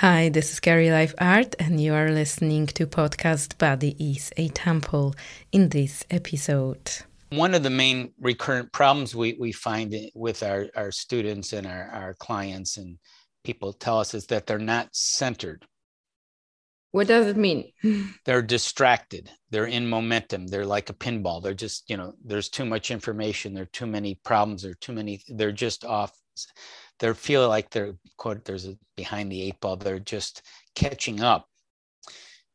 Hi, this is Carrie Life Art, and you are listening to podcast Body is a Temple in this episode. One of the main recurrent problems we, we find with our, our students and our, our clients and people tell us is that they're not centered. What does it mean? they're distracted. They're in momentum. They're like a pinball. They're just, you know, there's too much information. There are too many problems. There are too many, they're just off they feel like they're quote there's a behind the eight ball they're just catching up.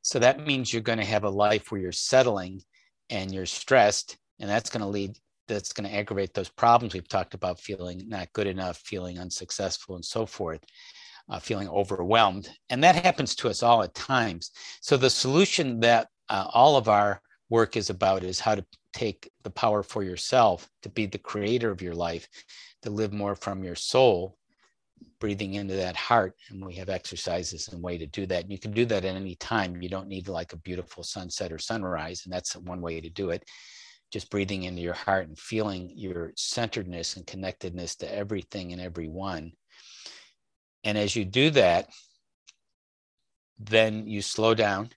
So that means you're going to have a life where you're settling and you're stressed and that's going to lead that's going to aggravate those problems we've talked about feeling not good enough feeling unsuccessful and so forth uh, feeling overwhelmed. And that happens to us all at times. So the solution that uh, all of our work is about is how to take the power for yourself to be the creator of your life to live more from your soul, breathing into that heart. And we have exercises and way to do that. And you can do that at any time. You don't need like a beautiful sunset or sunrise. And that's one way to do it. Just breathing into your heart and feeling your centeredness and connectedness to everything and everyone. And as you do that, then you slow down,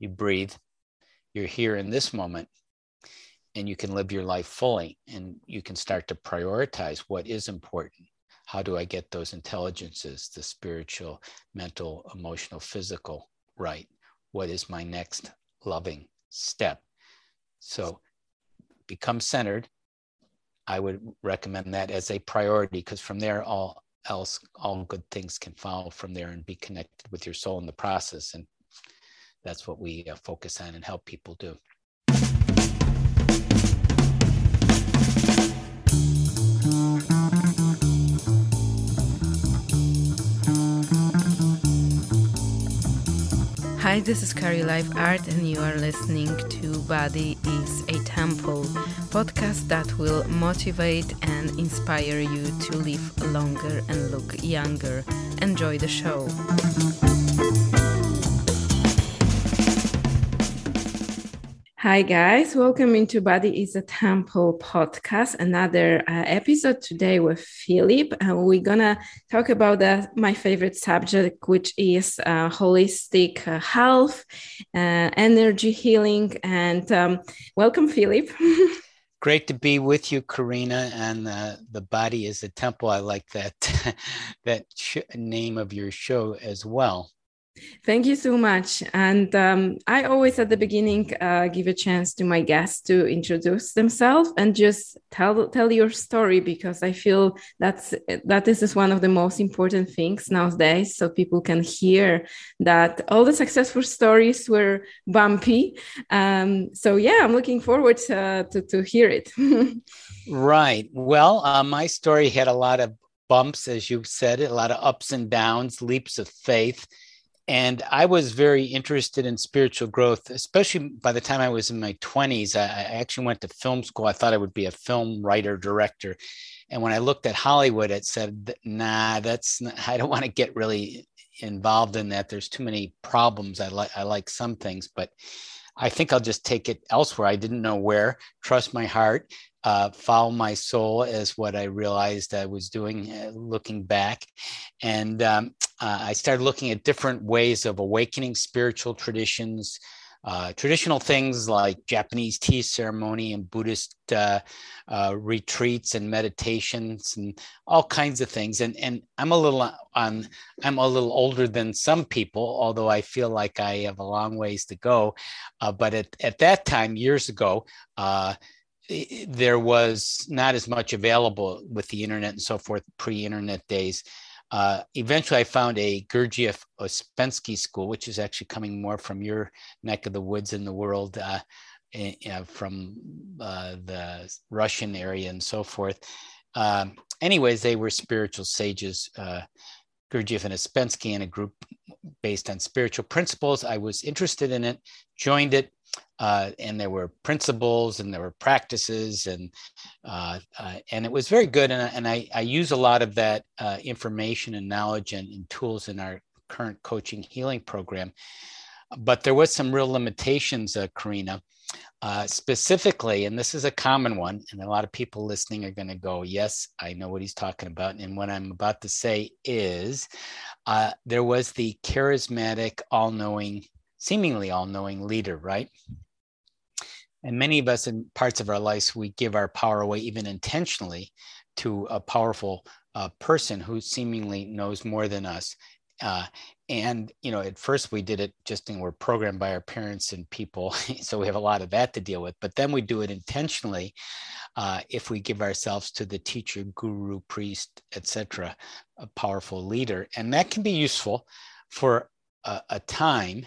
you breathe, you're here in this moment, and you can live your life fully and you can start to prioritize what is important. How do i get those intelligences the spiritual mental emotional physical right? What is my next loving step? So become centered. I would recommend that as a priority because from there all else all good things can follow from there and be connected with your soul in the process and that's what we uh, focus on and help people do Hi, this is Carrie Life Art, and you are listening to Body is a Temple, podcast that will motivate and inspire you to live longer and look younger. Enjoy the show. Hi, guys. Welcome into Body is a Temple podcast, another uh, episode today with Philip. Uh, we're going to talk about my favorite subject, which is uh, holistic uh, health, energy healing. And um, welcome, Philip. Great to be with you, Karina. And the body is a temple. I like that that sh- name of your show as well. Thank you so much. And um, I always, at the beginning, uh, give a chance to my guests to introduce themselves and just tell tell your story because I feel that's that this is one of the most important things nowadays, so people can hear that all the successful stories were bumpy. Um, so yeah, I'm looking forward to to, hear it. right. Well, uh, my story had a lot of bumps, as you said, a lot of ups and downs, leaps of faith and I was very interested in spiritual growth, especially by the time I was in my 20s. I, actually went to film school. I thought I would be a film writer, director. And when I looked at Hollywood, it said, nah, that's not, I don't want to get really involved in that. There's too many problems. I like I like some things, but I think I'll just take it elsewhere. I didn't know where. Trust my heart uh, follow my soul is what I realized I was doing uh, looking back. And um, uh, I started looking at different ways of awakening spiritual traditions, uh, traditional things like Japanese tea ceremony and Buddhist uh, uh, retreats and meditations and all kinds of things. And and I'm a little on I'm a little older than some people, although I feel like I have a long ways to go. but at at that time, years ago there was not as much available with the internet and so forth pre-internet days. Uh, eventually, I found a Gurdjieff Ouspensky school, which is actually coming more from your neck of the woods in the world, uh, uh, from uh, the Russian area and so forth. Um, anyways, they were spiritual sages, uh, Gurdjieff and Ouspensky, in a group based on spiritual principles. I was interested in it, joined it, uh, and there were principles and there were practices and uh, uh, and it was very good and, and I, I use a lot of that uh, information and knowledge and, and, tools in our current coaching healing program but there was some real limitations, uh, Karina. Uh, specifically, and this is a common one, and a lot of people listening are going to go, Yes, I know what he's talking about. And what I'm about to say is there was the charismatic, all knowing, seemingly all knowing leader, right? And many of us in parts of our lives, we give our power away, even intentionally, to a powerful uh, person who seemingly knows more than us. Uh, and you know, at first we did it just and we're programmed by our parents and people, so we have a lot of that to deal with. But then we do it intentionally uh, if we give ourselves to the teacher, guru, priest, etc., a powerful leader, and that can be useful for a, a time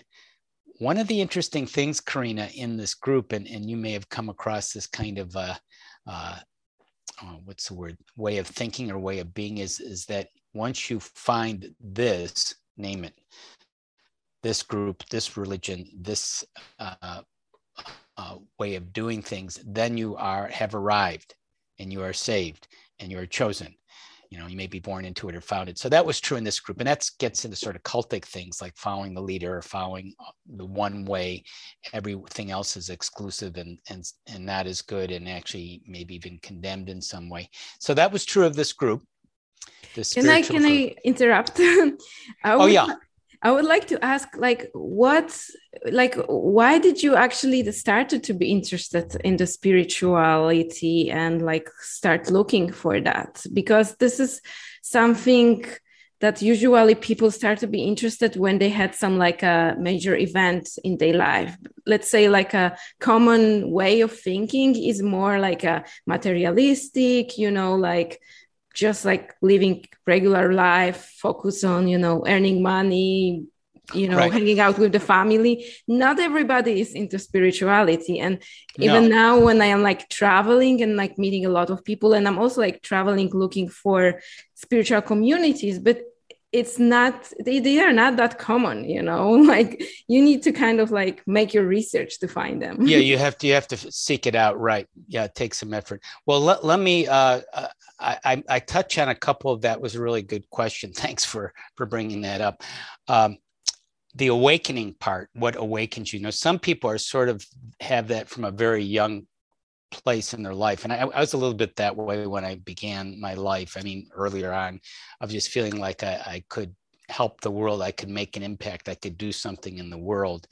one of the interesting things, Karina, in this group, and, and you may have come across this kind of uh, uh, oh, what's the word way of thinking or way of being is is that once you find this, name it, this group, this religion, this uh, uh, way of doing things, then you are have arrived, and you are saved, and you are chosen you know you may be born into it or found it so that was true in this group and that gets into sort of cultic things like following the leader or following uh, the one way everything else is exclusive and and and not as good and actually maybe even condemned in some way so that was true of this group can I can group. I interrupt? I oh yeah. I would like to ask, like, what, like, why did you actually started to be interested in the spirituality and like start looking for that? Because this is something that usually people start to be interested when they had some like a major event in their life let's say like a common way of thinking is more like a materialistic you know like just like living regular life focus on you know earning money you know right. hanging out with the family. Not everybody is into spirituality. And even no. now when i am like traveling and like meeting a lot of people and i'm also like traveling looking for spiritual communities but it's not they, they are not that common you know? Like you need to kind of like make your research to find them. Yeah you have to you have to seek it out. Right. Yeah it takes some effort. Well let, let me uh, I, I touch on a couple of that was a really good question thanks for for bringing that up um, the awakening part what awakens you know some people are sort of have that from a very young place in their life. And I, I, was a little bit that way when I began my life. I mean, earlier on, of just feeling like I, I could help the world, I could make an impact, I could do something in the world,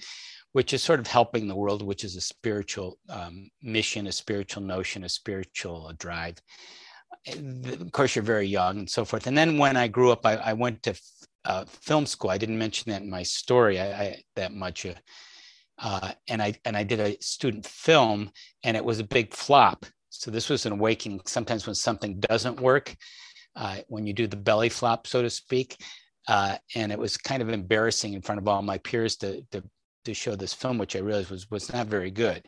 which is sort of helping the world, which is a spiritual um, mission, a spiritual notion, a spiritual drive. Of course, you're very young and so forth. And then when I grew up, I, I went to uh, film school. I didn't mention that in my story I, I that much. Uh, uh, and I and I did a student film, and it was a big flop. So this was an awakening. Sometimes when something doesn't work, uh, when you do the belly flop, so to speak, uh, and it was kind of embarrassing in front of all my peers to, to to show this film, which I realized was was not very good,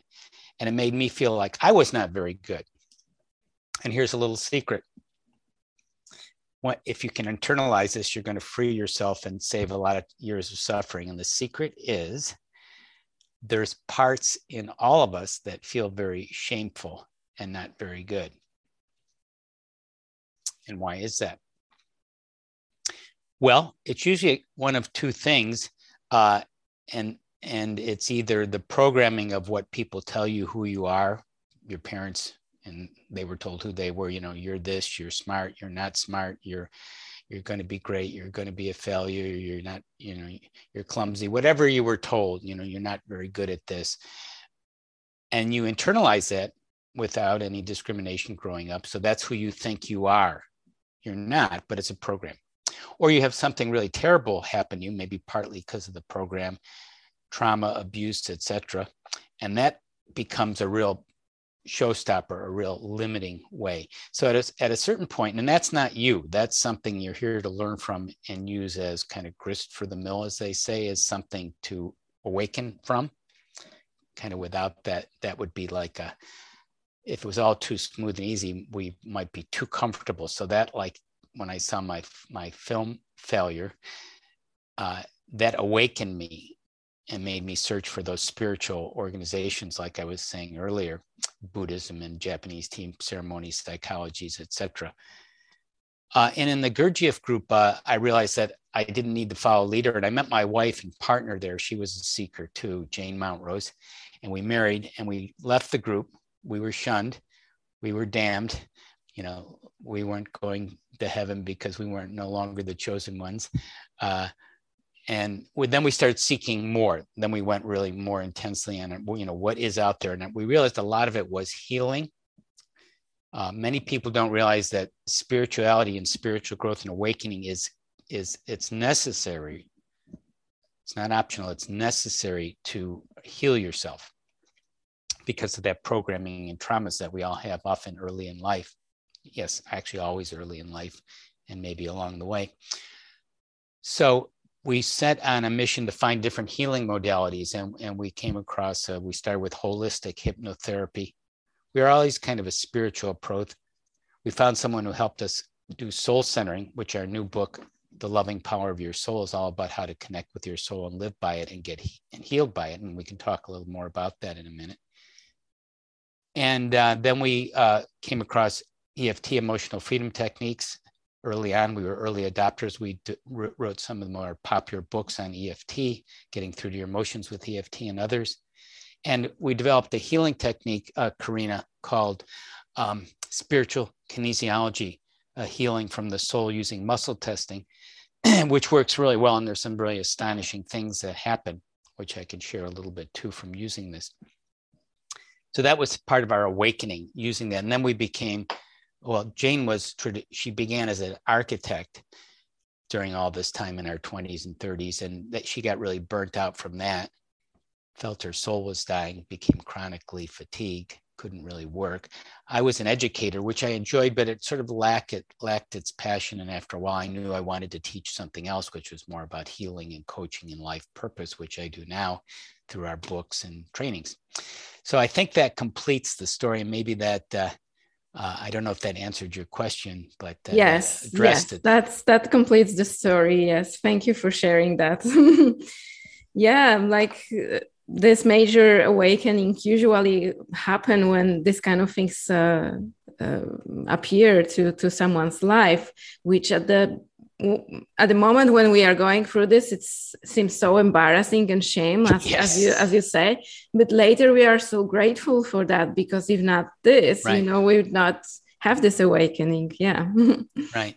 and it made me feel like I was not very good. And here's a little secret: what, if you can internalize this, you're going to free yourself and save a lot of years of suffering. And the secret is there's parts in all of us that feel very shameful and not very good. And why is that? Well, it's usually one of two things, uh, and and it's either the programming of what people tell you who you are, your parents, and they were told who they were. You know, you're this, you're smart, you're not smart, you're you're going to be great you're going to be a failure you're not you know you're clumsy whatever you were told you know you're not very good at this and you internalize that without any discrimination growing up so that's who you think you are you're not but it's a program or you have something really terrible happen to you maybe partly because of the program trauma abuse etc and that becomes a real showstopper, a real limiting way. So at a, at a certain point, and that's not you, that's something you're here to learn from and use as kind of grist for the mill, as they say, as something to awaken from. Kind of without that, that would be like a, if it was all too smooth and easy, we might be too comfortable. So that like when I saw my, my film failure, uh, that awakened me and made me search for those spiritual organizations like i was saying earlier buddhism and japanese tea ceremonies psychologies etc Uh, and in the Gurdjieff group, uh, I realized that I didn't need to follow a leader. And I met my wife and partner there. She was a seeker too, Jane mountrose And we married and we left the group. We were shunned. We were damned. You know, we weren't going to heaven because we weren't no longer the chosen ones. Uh, and then we started seeking more. Then we went really more intensely on, you know, what is out there. And we realized a lot of it was healing uh, many people don't realize that spirituality and spiritual growth and awakening is is it's necessary. It's not optional. It's necessary to heal yourself because of that programming and traumas that we all have often early in life. Yes, actually, always early in life, and maybe along the way. So we set on a mission to find different healing modalities, and, and we came across. Uh, we started with holistic hypnotherapy we are always kind of a spiritual approach. We found someone who helped us do soul centering, which our new book, The Loving Power of Your Soul, is all about how to connect with your soul and live by it and get he- and healed by it. And we can talk a little more about that in a minute. And uh, then we uh, came across EFT, emotional freedom techniques. Early on, we were early adopters. We d- wrote some of the more popular books on EFT, getting through to your emotions with EFT and others. And we developed a healing technique, uh, Karina, called um, spiritual kinesiology, uh, healing from the soul using muscle testing, which works really well. And there's some really astonishing things that happen, which I can share a little bit too from using this. So that was part of our awakening using that. And then we became, well, Jane was, she began as an architect during all this time in her 20s and 30s, and that she got really burnt out from that felt her soul was dying, became chronically fatigued, couldn't really work. I was an educator, which I enjoyed, but it sort of lacked it lacked its passion. And after a while, I knew I wanted to teach something else, which was more about healing and coaching and life purpose, which I do now through our books and trainings. So I think that completes the story, maybe that. Uh, uh, I don't know if that answered your question, but uh, yes, yes, it. that's that completes the story. Yes, thank you for sharing that. yeah, like this major awakening usually happen when this kind of things uh, uh, appear to to someone's life which at the at the moment when we are going through this it seems so embarrassing and shame as, yes. as you as you say but later we are so grateful for that because if not this right. you know we would not have this awakening yeah right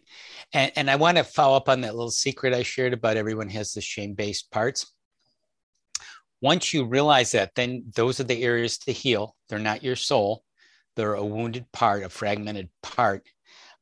and, and i want to follow up on that little secret i shared about everyone has the shame based parts once you realize that, then those are the areas to heal. They're not your soul, they're a wounded part, a fragmented part.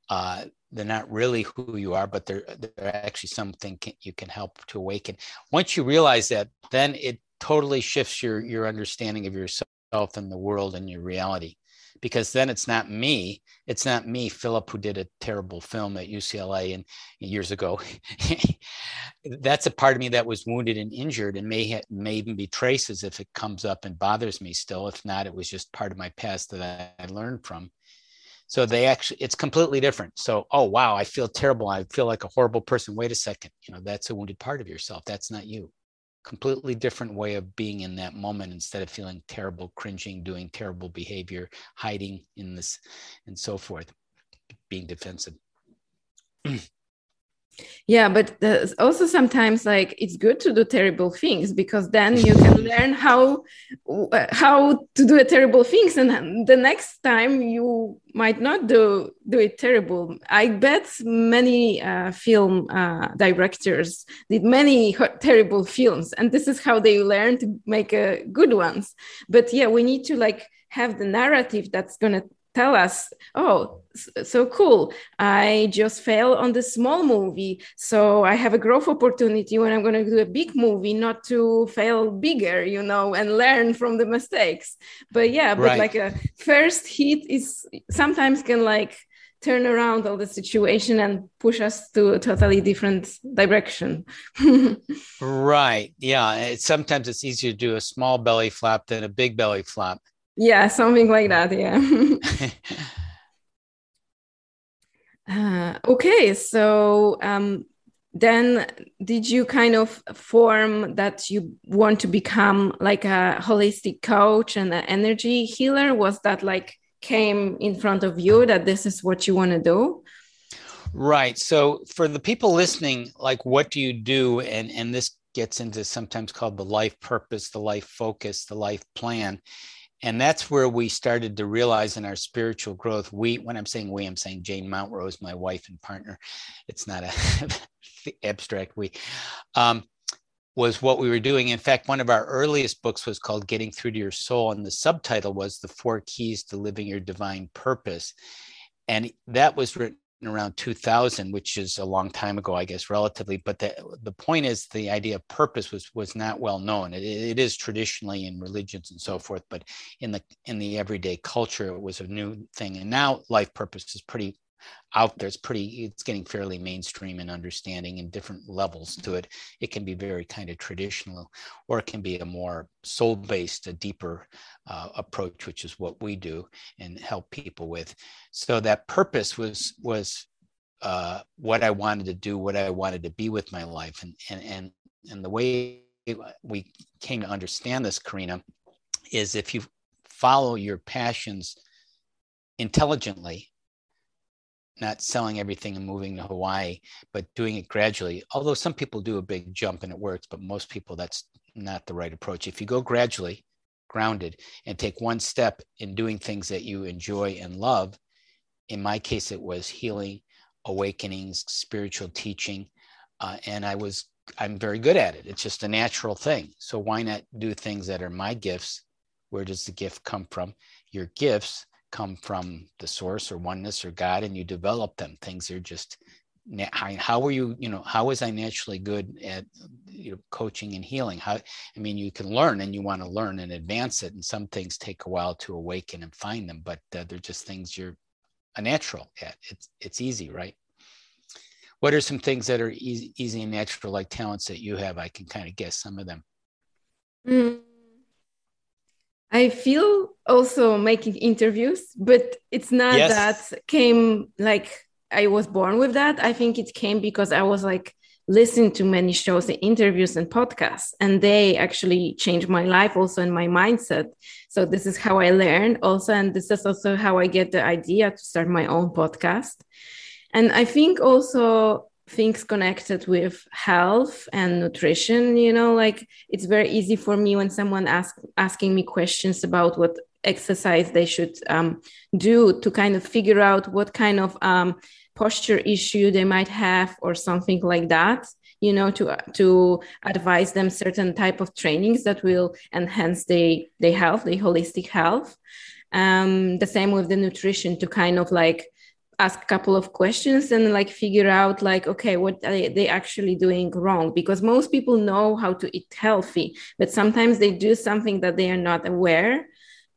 Uh, they're not really who you are, but they're, they're actually something can, you can help to awaken. Once you realize that, then it totally shifts your, your understanding of yourself and the world and your reality because then it's not me. It's not me, Philip, who did a terrible film at UCLA and years ago. That's a part of me that was wounded and injured, and may ha- may even be traces if it comes up and bothers me still. If not, it was just part of my past that I, I learned from. So they actually, it's completely different. So, oh wow, I feel terrible. I feel like a horrible person. Wait a second, you know, that's a wounded part of yourself. That's not you completely different way of being in that moment instead of feeling terrible cringing doing terrible behavior hiding in this and so forth being defensive yeah but also sometimes like it's good to do terrible things because then you can learn how how to do terrible things and the next time you might not do do it terrible. I bet many uh, film uh, directors did many terrible films and this is how they learn to make uh, good ones. But yeah we need to like have the narrative that's going to tell us, oh, so cool. I just failed on the small movie. So I have a growth opportunity when I'm going to do a big movie, not to fail bigger, you know, and learn from the mistakes. But yeah, but right. like a first hit is sometimes can like turn around all the situation and push us to a totally different direction. right. Yeah. It, sometimes it's easier to do a small belly flap than a big belly flap yeah something like that yeah uh, okay so um, then did you kind of form that you want to become like a holistic coach and an energy healer was that like came in front of you that this is what you want to do Right. So for the people listening, like what do you do? And and this gets into sometimes called the life purpose, the life focus, the life plan. And that's where we started to realize in our spiritual growth. We, when I'm saying we, I'm saying Jane Mountrose, my wife and partner. It's not a abstract we. Um, was what we were doing. In fact, one of our earliest books was called Getting Through to Your Soul, and the subtitle was The Four Keys to Living Your Divine Purpose. And that was written around 2000 which is a long time ago i guess relatively but the, the point is the idea of purpose was was not well known. It, it is traditionally in religions and so forth but in the in the everyday culture it was a new thing. And now life purpose is pretty out there. It's pretty, it's getting fairly mainstream in understanding and different levels to it. It can be very kind of traditional, or it can be a more soul based, a deeper uh, approach, which is what we do and help people with. So that purpose was, was uh, what I wanted to do, what I wanted to be with my life. And, and, and, and the way we came to understand this, Karina, is if you follow your passions intelligently not selling everything and moving to Hawaii, but doing it gradually. Although some people do a big jump and it works, but most people that's not the right approach. If you go gradually, grounded, and take one step in doing things that you enjoy and love, in my case, it was healing, awakenings, spiritual teaching, uh, and I was I'm very good at it. It's just a natural thing. So why not do things that are my gifts? Where does the gift come from? Your gifts come from the source or oneness or God and you develop them. Things are just how are you you know how was i naturally good at you know, coaching and healing how i mean you can learn and you want to learn and advance it and some things take a while to awaken and find them but uh, they're just things you're a natural at it's it's easy right what are some things that are easy, easy and natural like talents that you have i can kind of guess some of them mm. I feel also making interviews, but it's not yes. that came like I was born with that. I think it came because I was like listening to many shows and interviews and podcasts, and they actually changed my life also in my mindset. So this is how I learned also, and this is also how I get the idea to start my own podcast. And I think also things connected with health and nutrition you know like it's very easy for me when someone ask asking me questions about what exercise they should um, do to kind of figure out what kind of um, posture issue they might have or something like that you know to to advise them certain type of trainings that will enhance the the health the holistic health. Um, the same with the nutrition to kind of like ask a couple of questions and like figure out like okay what are they actually doing wrong? Because most people know how to eat healthy but sometimes they do something that they are not aware.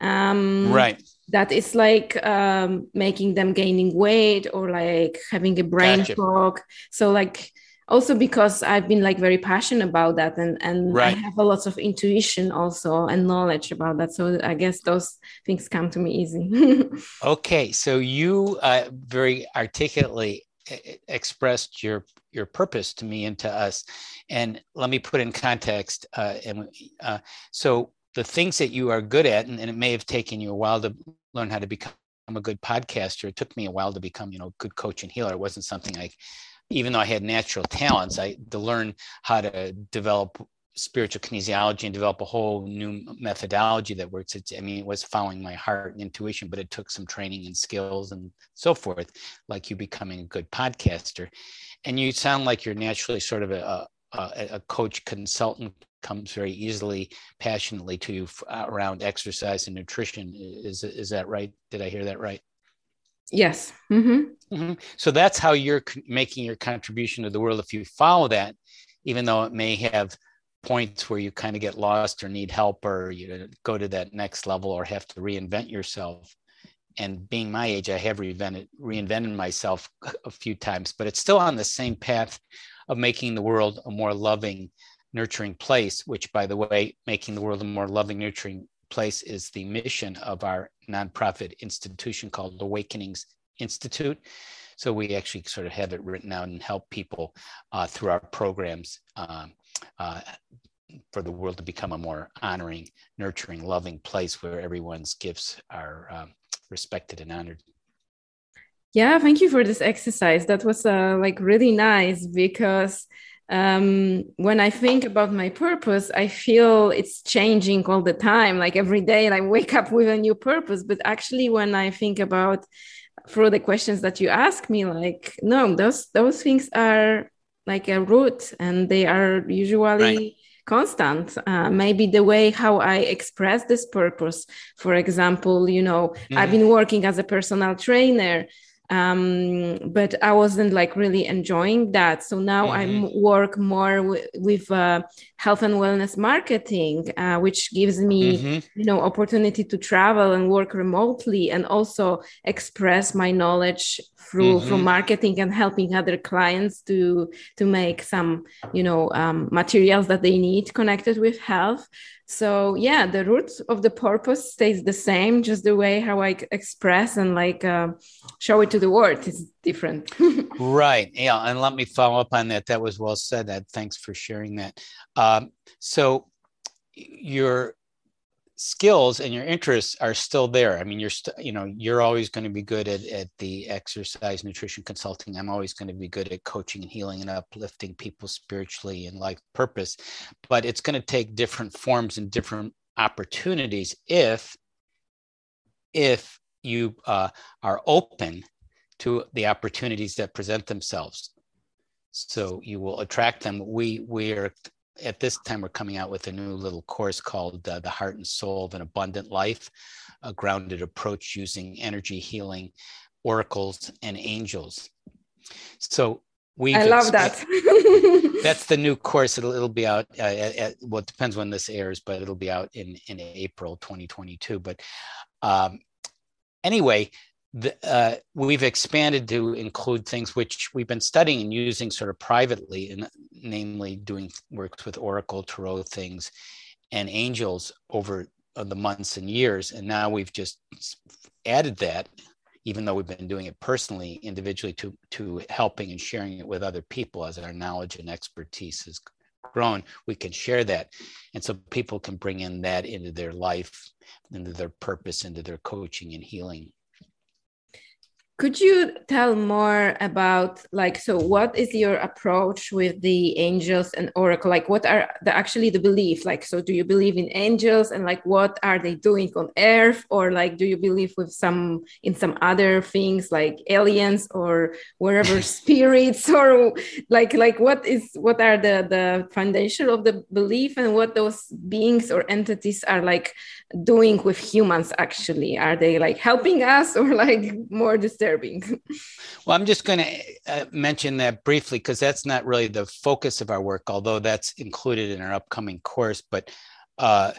Um right. that is like um making them gaining weight or like having a brain gotcha. fog. So like also because I've been like very passionate about that and and right. I have a lot of intuition also and knowledge about that. So I guess those things come to me easy. okay, so you uh, very articulately expressed your your purpose to me and to us, and let me put in context. Uh, and uh, so the things that you are good at, and, and it may have taken you a while to learn how to become a good podcaster. It took me a while to become, you know, a good coach and healer. It wasn't something I even though I had natural talents, I to learn how to develop spiritual kinesiology and develop a whole new methodology that works. It's, I mean, it was following my heart and intuition, but it took some training and skills and so forth, like you becoming a good podcaster. And you sound like you're naturally sort of a, a, a coach consultant comes very easily, passionately to you around exercise and nutrition. Is, is that right? Did I hear that right? Yes. Mm-hmm. Mm-hmm. So that's how you're making your contribution to the world. If you follow that, even though it may have points where you kind of get lost or need help or you go to that next level or have to reinvent yourself. And being my age, I have reinvented, reinvented myself a few times, but it's still on the same path of making the world a more loving, nurturing place, which, by the way, making the world a more loving, nurturing place is the mission of our nonprofit institution called Awakenings Institute. So we actually sort of have it written out and help people uh, through our programs um, uh, for the world to become a more honoring, nurturing, loving place where everyone's gifts are um, respected and honored. Yeah, thank you for this exercise. That was uh, like really nice because um, when I think about my purpose, I feel it's changing all the time. Like every day, I wake up with a new purpose. But actually, when I think about through the questions that you ask me, like no, those those things are like a root, and they are usually. Right constant uh, maybe the way how i express this purpose for example you know mm-hmm. i've been working as a personal trainer um, but I wasn't like really enjoying that. So now mm-hmm. I work more w- with uh, health and wellness marketing, uh, which gives me mm-hmm. you know opportunity to travel and work remotely, and also express my knowledge through mm-hmm. through marketing and helping other clients to to make some you know um, materials that they need connected with health so yeah the root of the purpose stays the same just the way how i express and like uh, show it to the world is different. Right. Yeah and let me follow up on that. That was well said that thanks for sharing that. Um, so your skills and your interests are still there. I mean, you're st- you know you're always going to be good at, at the exercise nutrition consulting. I'm always going to be good at coaching and healing and uplifting people spiritually and life purpose. But it's going to take different forms and different opportunities if if you uh, are open to the opportunities that present themselves. So you will attract them. We we are at this time we're coming out with a new little course called uh, the heart and soul of an abundant life a grounded approach using energy healing oracles and angels. So we i love that. That's the new course. It'll, it'll be out uh, at, at, well it depends when this airs but it'll be out in in april 2022 but um, anyway the, uh, we've expanded to include things which we've been studying and using sort of privately, and namely doing works with Oracle, Tarot things, and angels over uh, the months and years. And now we've just added that, even though we've been doing it personally, individually, to to helping and sharing it with other people as our knowledge and expertise has grown. We can share that, and so people can bring in that into their life, into their purpose, into their coaching and healing could you tell more about like so what is your approach with the angels and oracle? Like what are the actually the belief? Like so do you believe in angels and like what are they doing on earth? Or like do you believe with some in some other things like aliens or wherever spirits? Or like like what is what are the the foundation of the belief and what those beings or entities are like doing with humans actually? Are they like helping us or like more disturbing well i'm just going to uh, mention that briefly because that's not really the focus of our work although that's included in our upcoming course but uh,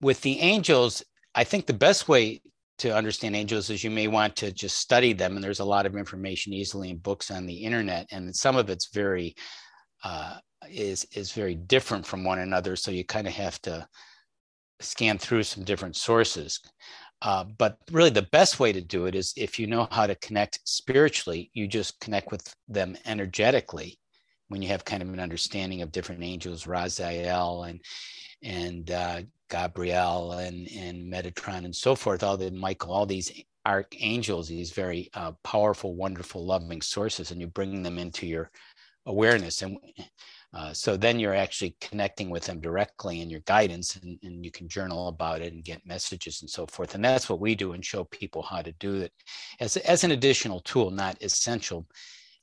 with the angels i think the best way to understand angels is you may want to just study them and there's a lot of information easily in books on the internet and some of it's very uh, is is very different from one another so you kind of have to scan through some different sources. Uh, but really, the best way to do it is if you know how to connect spiritually, you just connect with them energetically. When you have kind of an understanding of different angels, Raziel and and uh, Gabriel and and Metatron and so forth, all the Michael, all these archangels, these very uh, powerful, wonderful, loving sources, and you bring them into your awareness. And uh, so then you're actually connecting with them directly in your guidance and, and, you can journal about it and get messages and so forth. And that's what we do and show people how to do it as, as an additional tool, not essential.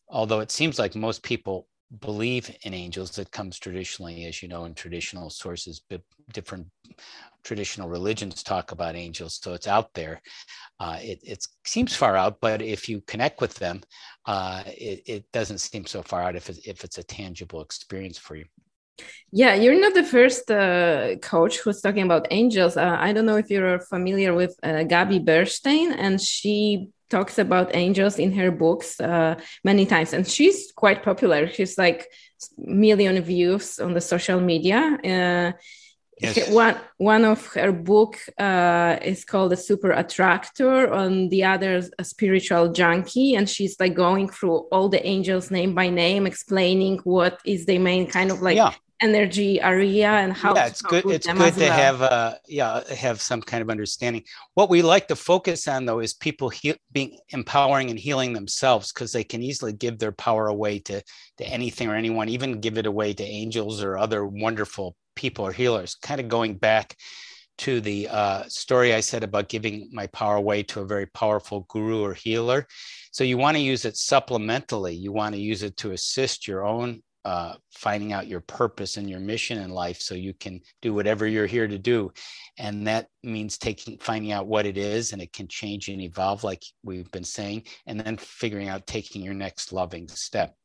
Although it seems like most people believe in angels, it comes traditionally, as you know, in traditional sources, different traditional religions talk about angels. So it's out there. Uh, it, it, seems far out, but if you connect with them, uh, it, it, doesn't seem so far out if, it, if it's a tangible experience for you. Yeah, you're not the first uh, coach who's talking about angels. Uh, I don't know if you're familiar with uh, Gabby Bernstein, and she talks about angels in her books uh, many times, and she's quite popular. She's like million views on the social media Yes. One one of her book uh, is called "The super attractor, and the other is a spiritual junkie, and she's like going through all the angels name by name, explaining what is the main kind of like yeah. Energy area and how yeah it's good it's good to well. have uh yeah have some kind of understanding what we like to focus on though is people he- being empowering and healing themselves because they can easily give their power away to to anything or anyone even give it away to angels or other wonderful people or healers kind of going back to the uh, story I said about giving my power away to a very powerful guru or healer. So you want to use it supplementally. You want to use it to assist your own uh, finding out your purpose and your mission in life so you can do whatever you're here to do. And that means taking finding out what it is and it can change and evolve like we've been saying and then figuring out taking your next loving step.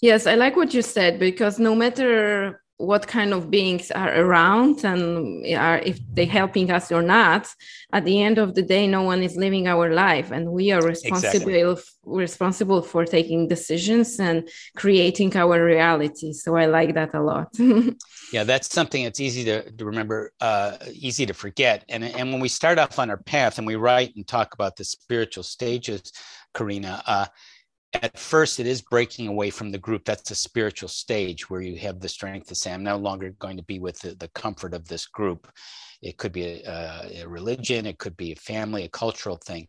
Yes i like what you said because no matter what kind of beings are around and are if they're helping us or not at the end of the day no one is living our life. And we are responsible exactly. responsible for taking decisions and creating our reality. So i like that a lot. Yeah that's something that's easy to, to remember uh, easy to forget. And, and when we start off on our path and we write and talk about the spiritual stages karina uh, at first it is breaking away from the group. That's a spiritual stage where you have the strength to say i'm no longer going to be with the, the comfort of this group. It could be a, a religion it could be a family a cultural thing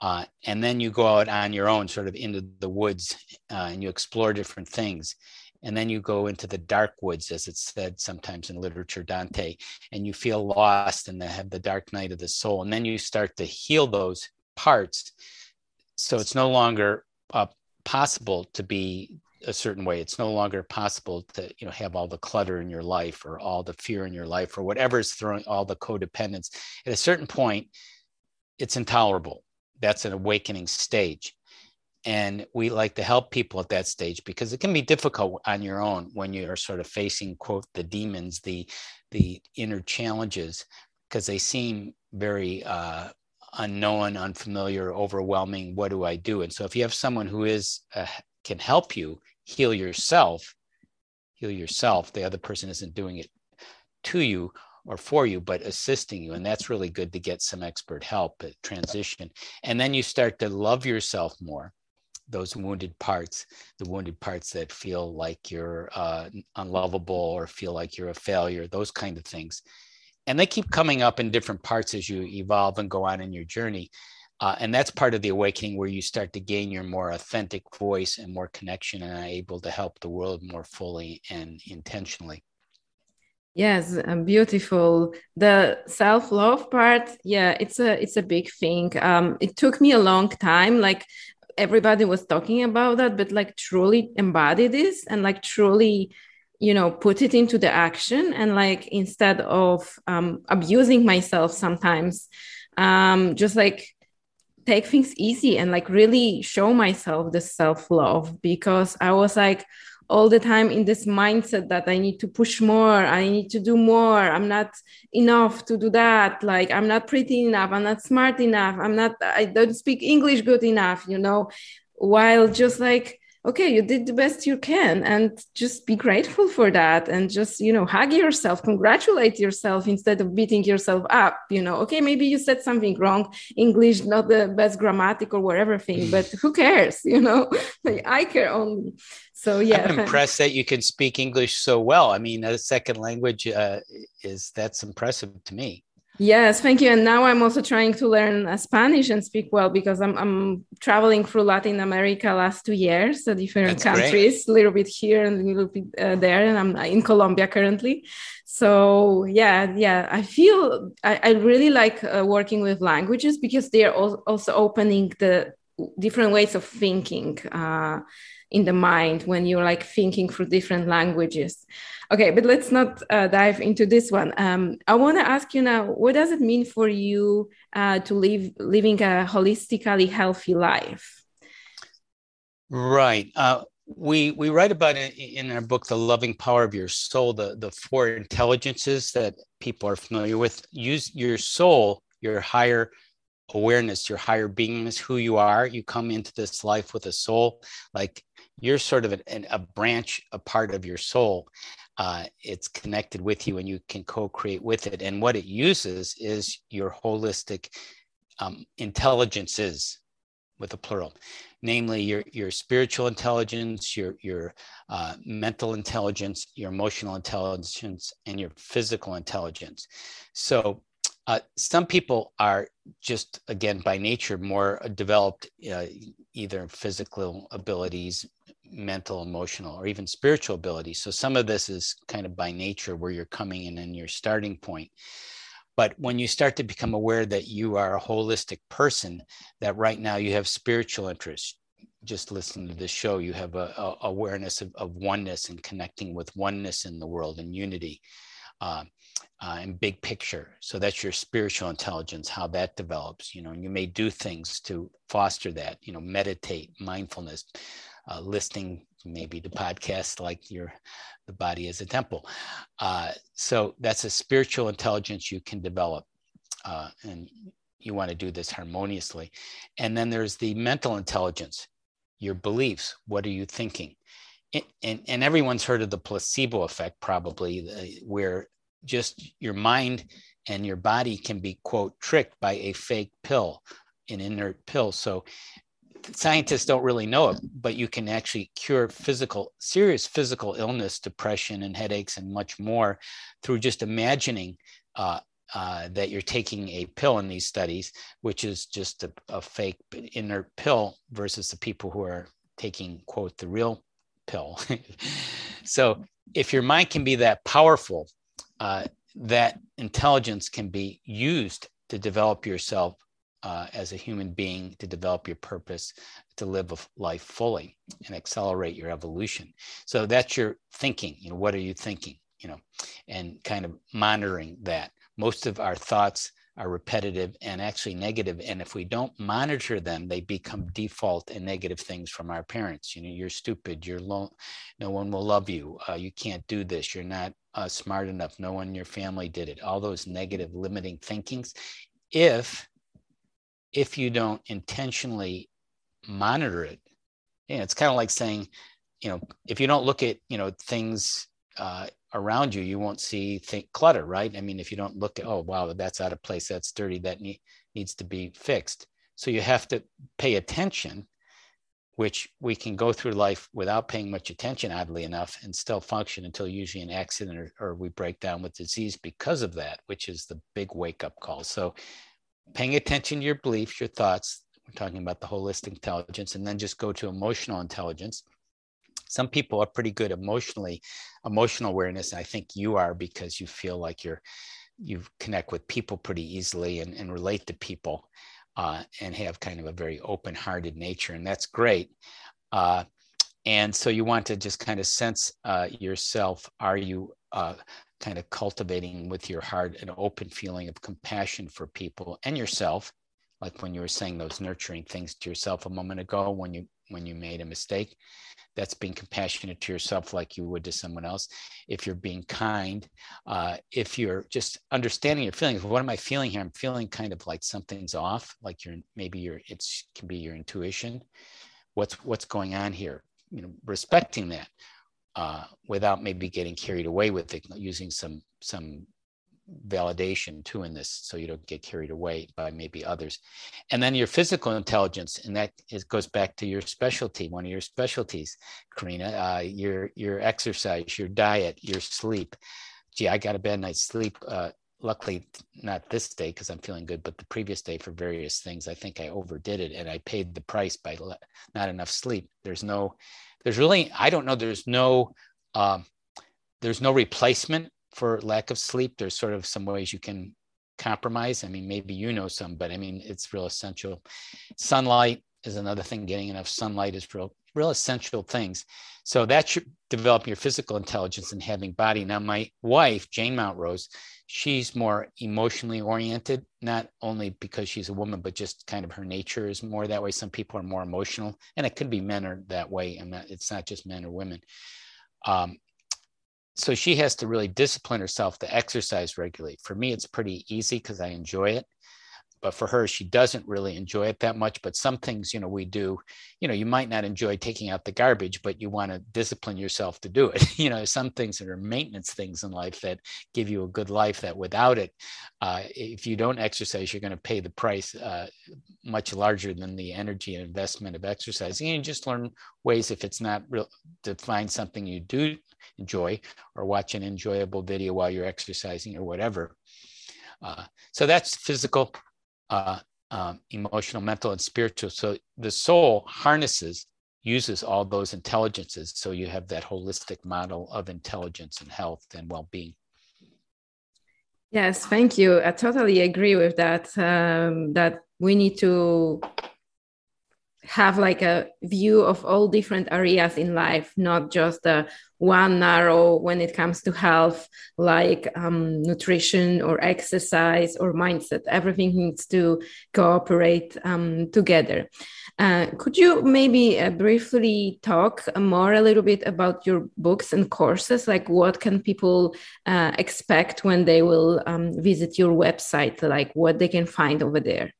uh, and then you go out on your own sort of into the woods uh, and you explore different things and then you go into the dark woods as it's said sometimes in literature dante and you feel lost and have the dark night of the soul and then you start to heal those parts. So it's no longer uh, possible to be a certain way. It's no longer possible to you know have all the clutter in your life or all the fear in your life or whatever is throwing all the codependence. At a certain point it's intolerable. That's an awakening stage. And we like to help people at that stage because it can be difficult on your own when you are sort of facing quote the demons the the inner challenges because they seem very uh, unknown, unfamiliar, overwhelming. What do I do? And so, if you have someone who is uh, can help you heal yourself, heal yourself. The other person isn't doing it to you or for you, but assisting you, and that's really good to get some expert help at transition. And then you start to love yourself more. Those wounded parts, the wounded parts that feel like you're uh, unlovable or feel like you're a failure, those kind of things and they keep coming up in different parts as you evolve and go on in your journey. Uh, and that's part of the awakening where you start to gain your more authentic voice and more connection and are able to help the world more fully and intentionally. Yes beautiful. The self-love part yeah it's a it's a big thing. Um, it took me a long time like everybody was talking about that but like truly embody this and like truly you know put it into the action and like instead of um, abusing myself sometimes um, just like take things easy and like really show myself the self-love because i was like all the time in this mindset that i need to push more i need to do more i'm not enough to do that like i'm not pretty enough i'm not smart enough i'm not i don't speak english good enough you know while just like okay you did the best you can and just be grateful for that and just you know hug yourself congratulate yourself instead of beating yourself up you know. Okay maybe you said something wrong english not the best grammatic or whatever thing but who cares you know? I care only. So yeah. I'm impressed that you can speak english so well. I mean a second language uh, is that's impressive to me Yes, thank you. And now I'm also trying to learn uh, Spanish and speak well because I'm, I'm traveling through Latin America last two years, so different That's countries, a little bit here and a little bit uh, there. And I'm in Colombia currently. So yeah, yeah, I feel I, I really like uh, working with languages because they are also opening the different ways of thinking uh, in the mind when you're like thinking through different languages. Okay, but let's not uh, dive into this one. Um, I want to ask you now, what does it mean for you uh, to live living a holistically healthy life? Right. Uh, we we write about it in our book, "The Loving Power of Your Soul." The the four intelligences that people are familiar with. Use your soul, your higher awareness, your higher beingness, who you are. You come into this life with a soul, like you're sort of an, a branch, a part of your soul uh, it's connected with you and you can co-create with it and what it uses is your holistic um, intelligences with a plural, namely your, your spiritual intelligence, your, your uh, mental intelligence, your emotional intelligence, and your physical intelligence. So uh, some people are just, again, by nature, more developed uh, either physical abilities, mental, emotional, or even spiritual ability. So some of this is kind of by nature where you're coming in and your starting point. But when you start to become aware that you are a holistic person, that right now you have spiritual interests, just listening to this show, you have a, a awareness of, of, oneness and connecting with oneness in the world and unity uh, uh, and big picture. So that's your spiritual intelligence, how that develops. You know, and you may do things to foster that. You know, meditate, mindfulness, uh, listening maybe the podcast like your the body as a temple. Uh, so that's a spiritual intelligence you can develop, uh, and you want to do this harmoniously. And then there's the mental intelligence, your beliefs. What are you thinking? And, and, and everyone's heard of the placebo effect, probably, where just your mind and your body can be quote tricked by a fake pill, an inert pill. So scientists don't really know it, but you can actually cure physical, serious physical illness, depression, and headaches, and much more through just imagining uh, uh, that you're taking a pill in these studies, which is just a, a, fake inert pill, versus the people who are taking, quote, the real pill. so if your mind can be that powerful, uh, that intelligence can be used to develop yourself uh, as a human being to develop your purpose to live a life fully and accelerate your evolution. So that's your thinking you know what are you thinking you know and kind of monitoring that. Most of our thoughts are repetitive and actually negative and if we don't monitor them they become default and negative things from our parents. You know you're stupid you're low no one will love you uh, you can't do this you're not uh, smart enough no one in your family did it. All those negative limiting thinkings if if you don't intentionally monitor it know, it's kind of like saying you know if you don't look at you know things uh, around you you won't see think clutter right? I mean if you don't look at oh wow that's out of place that's dirty that ne- needs to be fixed. So you have to pay attention which we can go through life without paying much attention oddly enough and still function until usually an accident or, or we break down with disease because of that which is the big wake up call. So paying attention to your beliefs, your thoughts. We're talking about the holistic intelligence, and then just go to emotional intelligence. Some people are pretty good emotionally, emotional awareness. I think you are because you feel like you're you connect with people pretty easily and, and relate to people uh, and have kind of a very open-hearted nature, and that's great. Uh, and so you want to just kind of sense uh, yourself. Are you uh, kind of cultivating with your heart an open feeling of compassion for people and yourself. Like when you were saying those nurturing things to yourself a moment ago when you when you made a mistake that's being compassionate to yourself like you would to someone else. If you're being kind uh, if you're just understanding your feelings what am i feeling here? I'm feeling kind of like something's off like you're maybe your it's can be your intuition. What's what's going on here? You know respecting that uh, without maybe getting carried away with it, using some some validation too in this so you don't get carried away by maybe others. And then your physical intelligence and that is, goes back to your specialty one of your specialties karina uh, your your exercise your diet your sleep. Gee i got a bad night's sleep uh, luckily not this day because i'm feeling good but the previous day for various things i think i overdid it and i paid the price by not enough sleep. There's no there's really i don't know there's no um, there's no replacement for lack of sleep. There's sort of some ways you can compromise. I mean maybe you know some but i mean it's real essential. Sunlight is another thing getting enough sunlight is real real essential things. So that should develop your physical intelligence and having body. Now my wife jane mountrose she's more emotionally oriented, not only because she's a woman, but just kind of her nature is more that way. Some people are more emotional, and it could be men are that way, and it's not just men or women. Um, so she has to really discipline herself to exercise regularly. For me, it's pretty easy because I enjoy it. But for her she doesn't really enjoy it that much but some things you know we do you know you might not enjoy taking out the garbage but you want to discipline yourself to do it. You know some things that are maintenance things in life that give you a good life that without it uh, if you don't exercise you're going to pay the price uh, much larger than the energy and investment of exercising and just learn ways if it's not real to find something you do enjoy or watch an enjoyable video while you're exercising or whatever. Uh, so that's physical uh, um, emotional, mental, and spiritual. So the soul harnesses, uses all those intelligences. So you have that holistic model of intelligence and health and well being. Yes, thank you. I totally agree with that. Um, that we need to have like a view of all different areas in life not just the one narrow when it comes to health like um, nutrition or exercise or mindset. Everything needs to cooperate um, together. Uh, could you maybe uh, briefly talk more a little bit about your books and courses? Like what can people uh, expect when they will um, visit your website? Like what they can find over there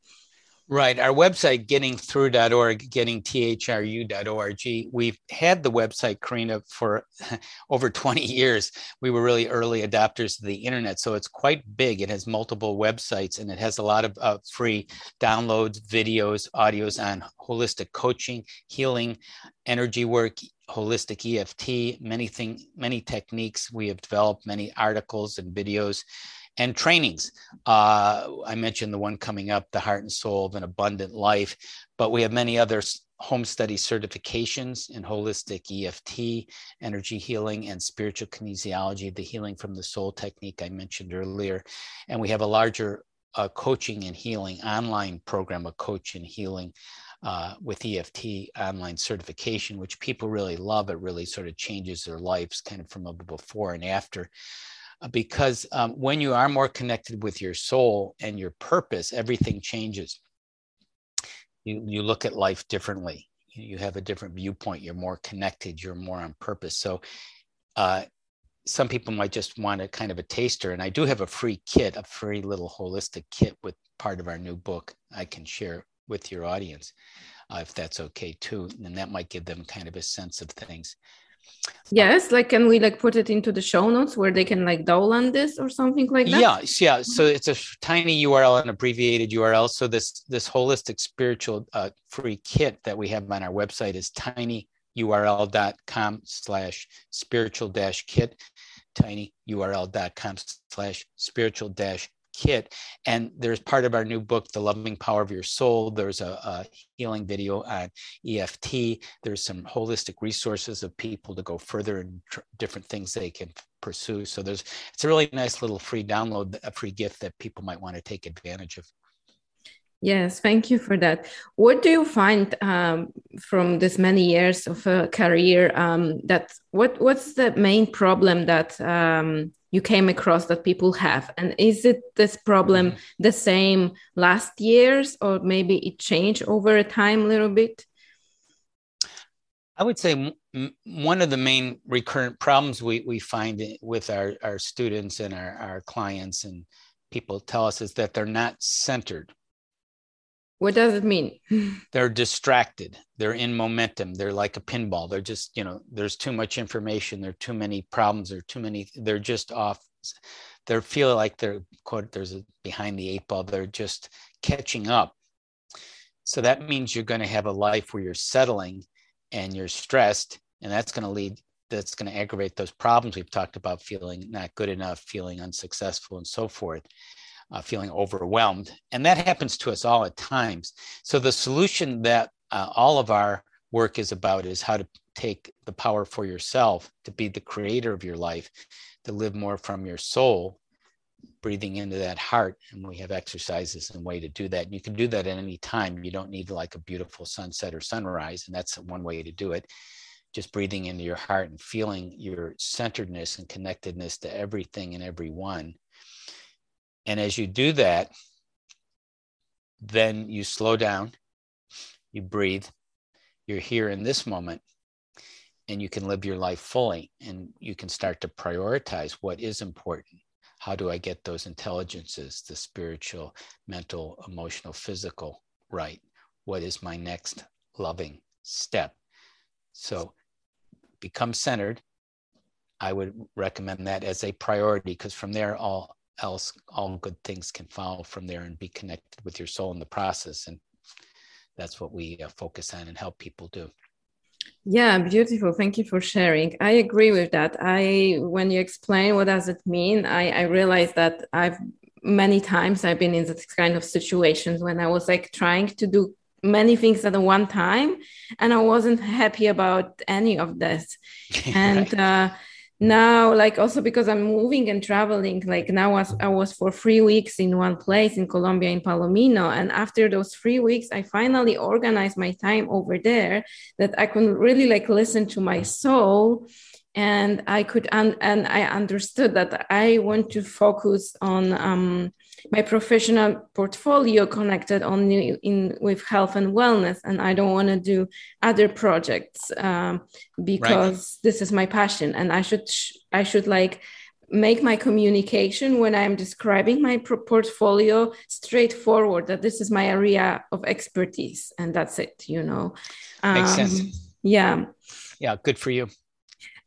Right. Our website, gettingthrough.org, gettingthru.org. We've had the website, Karina, for over 20 years. We were really early adopters of the internet. So it's quite big. It has multiple websites and it has a lot of uh, free downloads, videos, audios on holistic coaching, healing, energy work, holistic EFT, many thing, many techniques. We have developed many articles and videos and trainings. Uh, I mentioned the one coming up, The Heart and Soul of an Abundant Life, but we have many other home study certifications in holistic EFT, energy healing, and spiritual kinesiology, the healing from the soul technique I mentioned earlier. And we have a larger uh, coaching and healing online program a coach and healing uh, with EFT online certification, which people really love. It really sort of changes their lives kind of from a before and after. Because um, when you are more connected with your soul and your purpose, everything changes. You, you look at life differently. You have a different viewpoint. You're more connected. You're more on purpose. So, uh, some people might just want a kind of a taster. And I do have a free kit, a free little holistic kit with part of our new book I can share with your audience, uh, if that's okay too. And that might give them kind of a sense of things. Yes, like can we like put it into the show notes where they can like download this or something like that? Yeah, yeah. So it's a tiny URL, an abbreviated URL. So this this holistic spiritual uh, free kit that we have on our website is tinyurl.com slash spiritual dash kit tinyurl.com slash spiritual dash kit. And there's part of our new book, The Loving Power of Your Soul. There's a, a, healing video on EFT. There's some holistic resources of people to go further and tr- different things they can pursue. So there's it's a really nice little free download, a free gift that people might want to take advantage of. Yes, thank you for that. What do you find um, from this many years of a career? Um, that what what's the main problem that um, you came across that people have, and is it this problem mm-hmm. the same last years, or maybe it changed over a time a little bit? I would say one of the main recurrent problems we, we find with our, our students and our, our clients and people tell us is that they're not centered what does it mean? they're distracted. They're in momentum. They're like a pinball. They're just, you know, there's too much information. There are too many problems. There are too many. They're just off. They feel like they're quote. There's a behind the eight ball. They're just catching up. So that means you're going to have a life where you're settling and you're stressed, and that's going to lead. That's going to aggravate those problems we've talked about, feeling not good enough, feeling unsuccessful, and so forth uh, feeling overwhelmed. And that happens to us all at times. So, the solution that uh, all of our work is about is how to take the power for yourself to be the creator of your life, to live more from your soul, breathing into that heart. And we have exercises and way to do that. And you can do that at any time. You don't need like a beautiful sunset or sunrise. And that's one way to do it. Just breathing into your heart and feeling your centeredness and connectedness to everything and everyone and as you do that, then you slow down, you breathe, you're here in this moment, and you can live your life fully and you can start to prioritize what is important. how do I get those intelligences, the spiritual, mental, emotional, physical, right? What is my next loving step? So become centered. I would recommend that as a priority because from there, all else, all good things can follow from there and be connected with your soul in the process. And that's what we uh, focus on and help people do. Yeah, beautiful. Thank you for sharing. I agree with that. I when you explain what does it mean, I I realized that I've many times I've been in this kind of situations when I was like trying to do many things at one time and I wasn't happy about any of this. and uh now like also because i'm moving and traveling like now was, i was for three weeks in one place in colombia in palomino. And after those three weeks i finally organized my time over there that i could really like listen to my soul. And i could un- and i understood that i want to focus on um, my professional portfolio connected only in with health and wellness and i don't want to do other projects um, because right. this is my passion and i should i should like make my communication when i'm describing my portfolio straightforward that this is my area of expertise and that's it you know? Makes um, sense. yeah. Yeah good for you.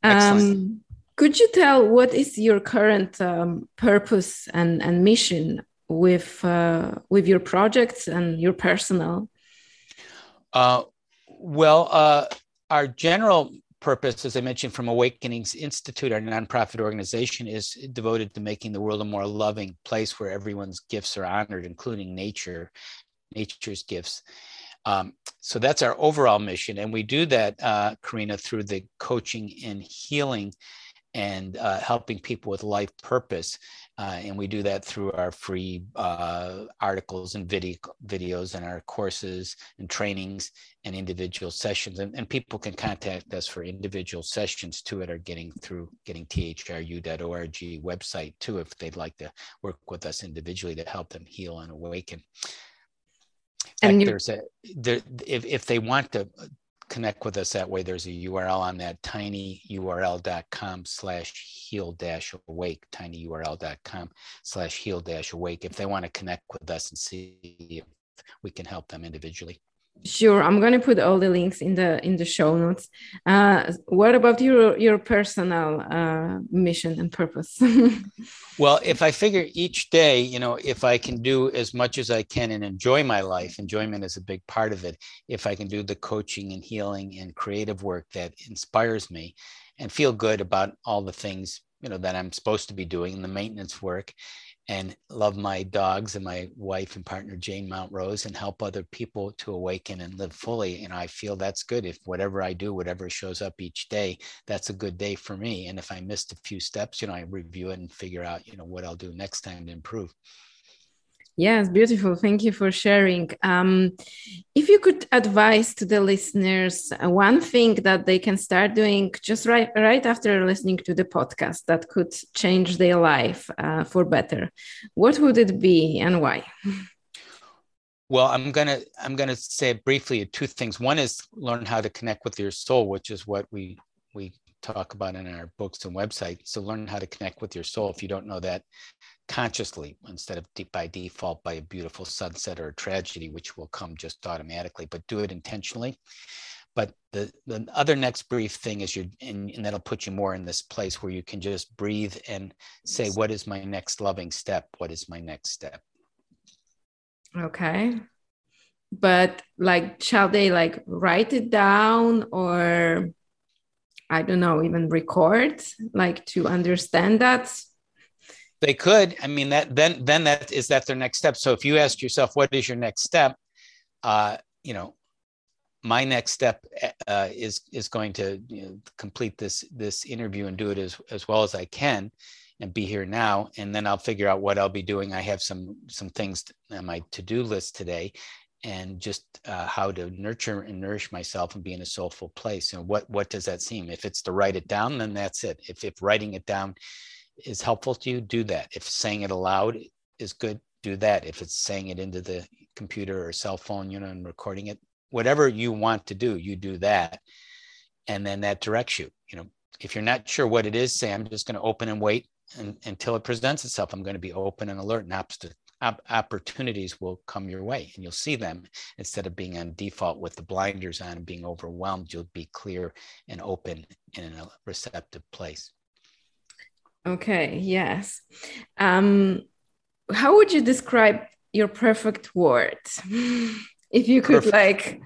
Um, could you tell what is your current um, purpose and, and mission with uh, with your projects and your personal? Uh, well, uh, our general purpose, as I mentioned, from Awakenings Institute, our nonprofit organization, is devoted to making the world a more loving place where everyone's gifts are honored, including nature, nature's gifts. Um, so that's our overall mission, and we do that, uh, Karina, through the coaching and healing and uh, helping people with life purpose. Uh, and we do that through our free uh, articles and video, videos and our courses and trainings and individual sessions. And, and, people can contact us for individual sessions too at our getting through getting thru.org website too if they'd like to work with us individually to help them heal and awaken. And there's a there, if, if they want to connect with us that way, there's a URL on that tinyurl.com slash heal dash awake, tinyurl.com slash heal dash awake. If they want to connect with us and see if we can help them individually. Sure, I'm going to put all the links in the in the show notes. Uh, what about your your personal uh, mission and purpose? well, if I figure each day, you know, if I can do as much as I can and enjoy my life, enjoyment is a big part of it. If I can do the coaching and healing and creative work that inspires me, and feel good about all the things you know that I'm supposed to be doing, the maintenance work, and love my dogs and my wife and partner Jane Mountrose and help other people to awaken and live fully. And I feel that's good. If whatever I do, whatever shows up each day, that's a good day for me. And if I missed a few steps, you know, I review it and figure out, you know, what I'll do next time to improve. Yes, beautiful. Thank you for sharing. Um, if you could advise to the listeners one thing that they can start doing just right right after listening to the podcast that could change their life uh, for better, what would it be and why? Well, I'm gonna I'm gonna say briefly two things. One is learn how to connect with your soul, which is what we we talk about in our books and website. So learn how to connect with your soul. If you don't know that, consciously instead of deep by default by a beautiful sunset or a tragedy, which will come just automatically, but do it intentionally. But the, the other next brief thing is you, and, and that'll put you more in this place where you can just breathe and say, what is my next loving step? What is my next step? Okay. But like, shall they like write it down or I don't know, even record, like to understand that they could. I mean, that then then that is that their next step. So if you ask yourself, what is your next step? Uh, you know, my next step uh, is is going to you know, complete this this interview and do it as as well as I can, and be here now. And then I'll figure out what I'll be doing. I have some some things on my to do list today, and just uh, how to nurture and nourish myself and be in a soulful place. And what what does that seem? If it's to write it down, then that's it. If if writing it down is helpful to you, do that. If saying it aloud is good, do that. If it's saying it into the computer or cell phone, you know, and recording it, whatever you want to do, you do that. And then that directs you. You know, if you're not sure what it is, say, I'm just going to open and wait. and, until it presents itself, I'm going to be open and alert, and op- opportunities will come your way, and you'll see them instead of being on default with the blinders on and being overwhelmed. You'll be clear and open in a receptive place. Okay. Yes. Um, how would you describe your perfect word? if you could, perfect. like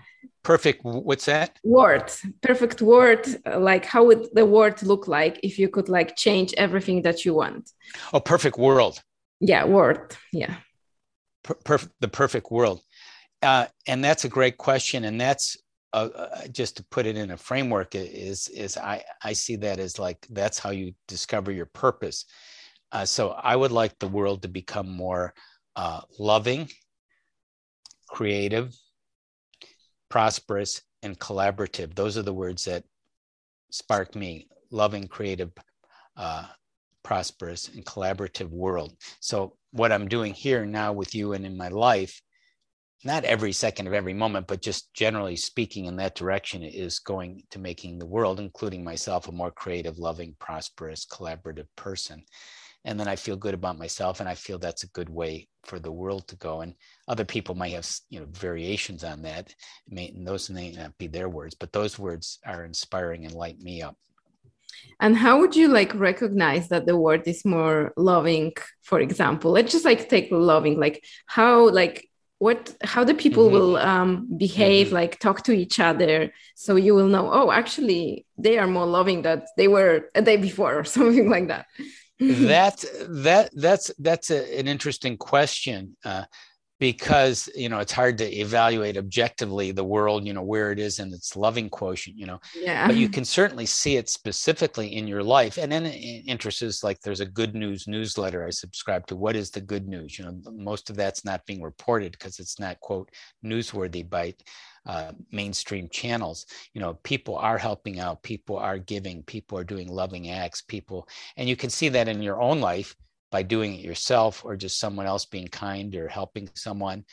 perfect what's that word perfect word like how would the word look like if you could like change everything that you want oh perfect world yeah word yeah per- perfect the perfect world uh, and that's a great question and that's uh, uh, just to put it in a framework is is I I see that as like that's how you discover your purpose. Uh, so I would like the world to become more uh, loving, creative, prosperous, and collaborative. Those are the words that spark me loving, creative, uh, prosperous, and collaborative world. So, what I'm doing here now with you and in my life, not every second of every moment, but just generally speaking in that direction, is going to making the world, including myself, a more creative, loving, prosperous, collaborative person and then I feel good about myself, and I feel that's a good way for the world to go. And other people might have you know variations on that. May, and those may not be their words, but those words are inspiring and light me up. And how would you like recognize that the word is more loving? For example, let's just like take loving, like how like what how the people mm-hmm. will um, behave mm-hmm. like talk to each other so you will know oh actually they are more loving than they were a day before or something like that that that that's that's a, an interesting question uh, because you know it's hard to evaluate objectively the world you know where it is in its loving quotient you know yeah. but you can certainly see it specifically in your life. And then interest is like there's a good news newsletter i subscribe to what is the good news? You know most of that's not being reported because it's not quote newsworthy by uh, mainstream channels. You know people are helping out people are giving people are doing loving acts people and you can see that in your own life by doing it yourself or just someone else being kind or helping someone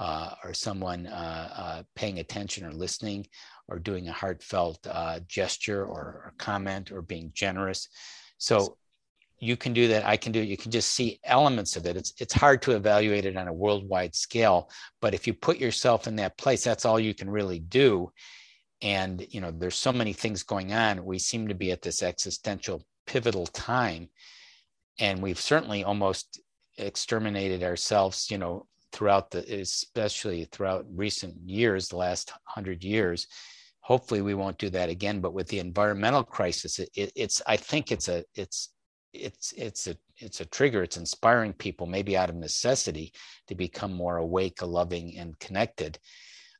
uh, or someone uh, uh paying attention or listening or doing a heartfelt uh, gesture or, or comment or being generous. So you can do that i can do it. You can just see elements of it. It's it's hard to evaluate it on a worldwide scale but if you put yourself in that place that's all you can really do. And you know there's so many things going on. We seem to be at this existential pivotal time and we've certainly almost exterminated ourselves you know throughout the especially throughout recent years the last 100 years. Hopefully we won't do that again but with the environmental crisis it, it, it's i think it's a it's it's it's a it's a trigger. It's inspiring people maybe out of necessity to become more awake loving and connected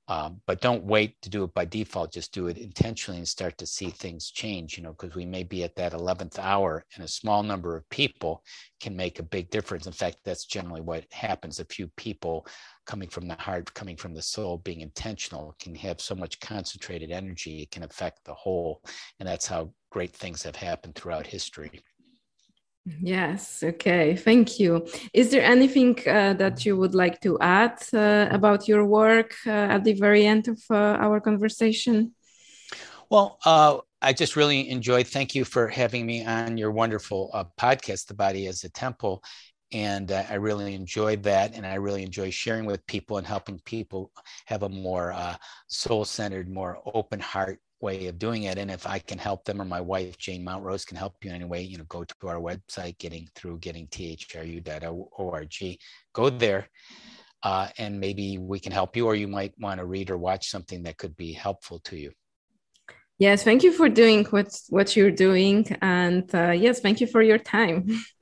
um, but don't wait to do it by default just do it intentionally and start to see things change you know because we may be at that 11th hour and a small number of people can make a big difference. In fact that's generally what happens. A few people coming from the heart coming from the soul being intentional can have so much concentrated energy it can affect the whole and that's how great things have happened throughout history Yes, okay, thank you. Is there anything uh, that you would like to add uh, about your work uh, at the very end of uh, our conversation? Well, uh, I just really enjoyed. Thank you for having me on your wonderful uh, podcast, The Body as a Temple. And I really enjoyed that. And I really enjoy sharing with people and helping people have a more soul centered, more open heart way of doing it. And if I can help them or my wife, Jane Mountrose, can help you in any way, you know, go to our website, getting through getting thru.org, go there. Uh, and maybe we can help you, or you might want to read or watch something that could be helpful to you. Yes, thank you for doing what what you're doing, and uh, yes, thank you for your time.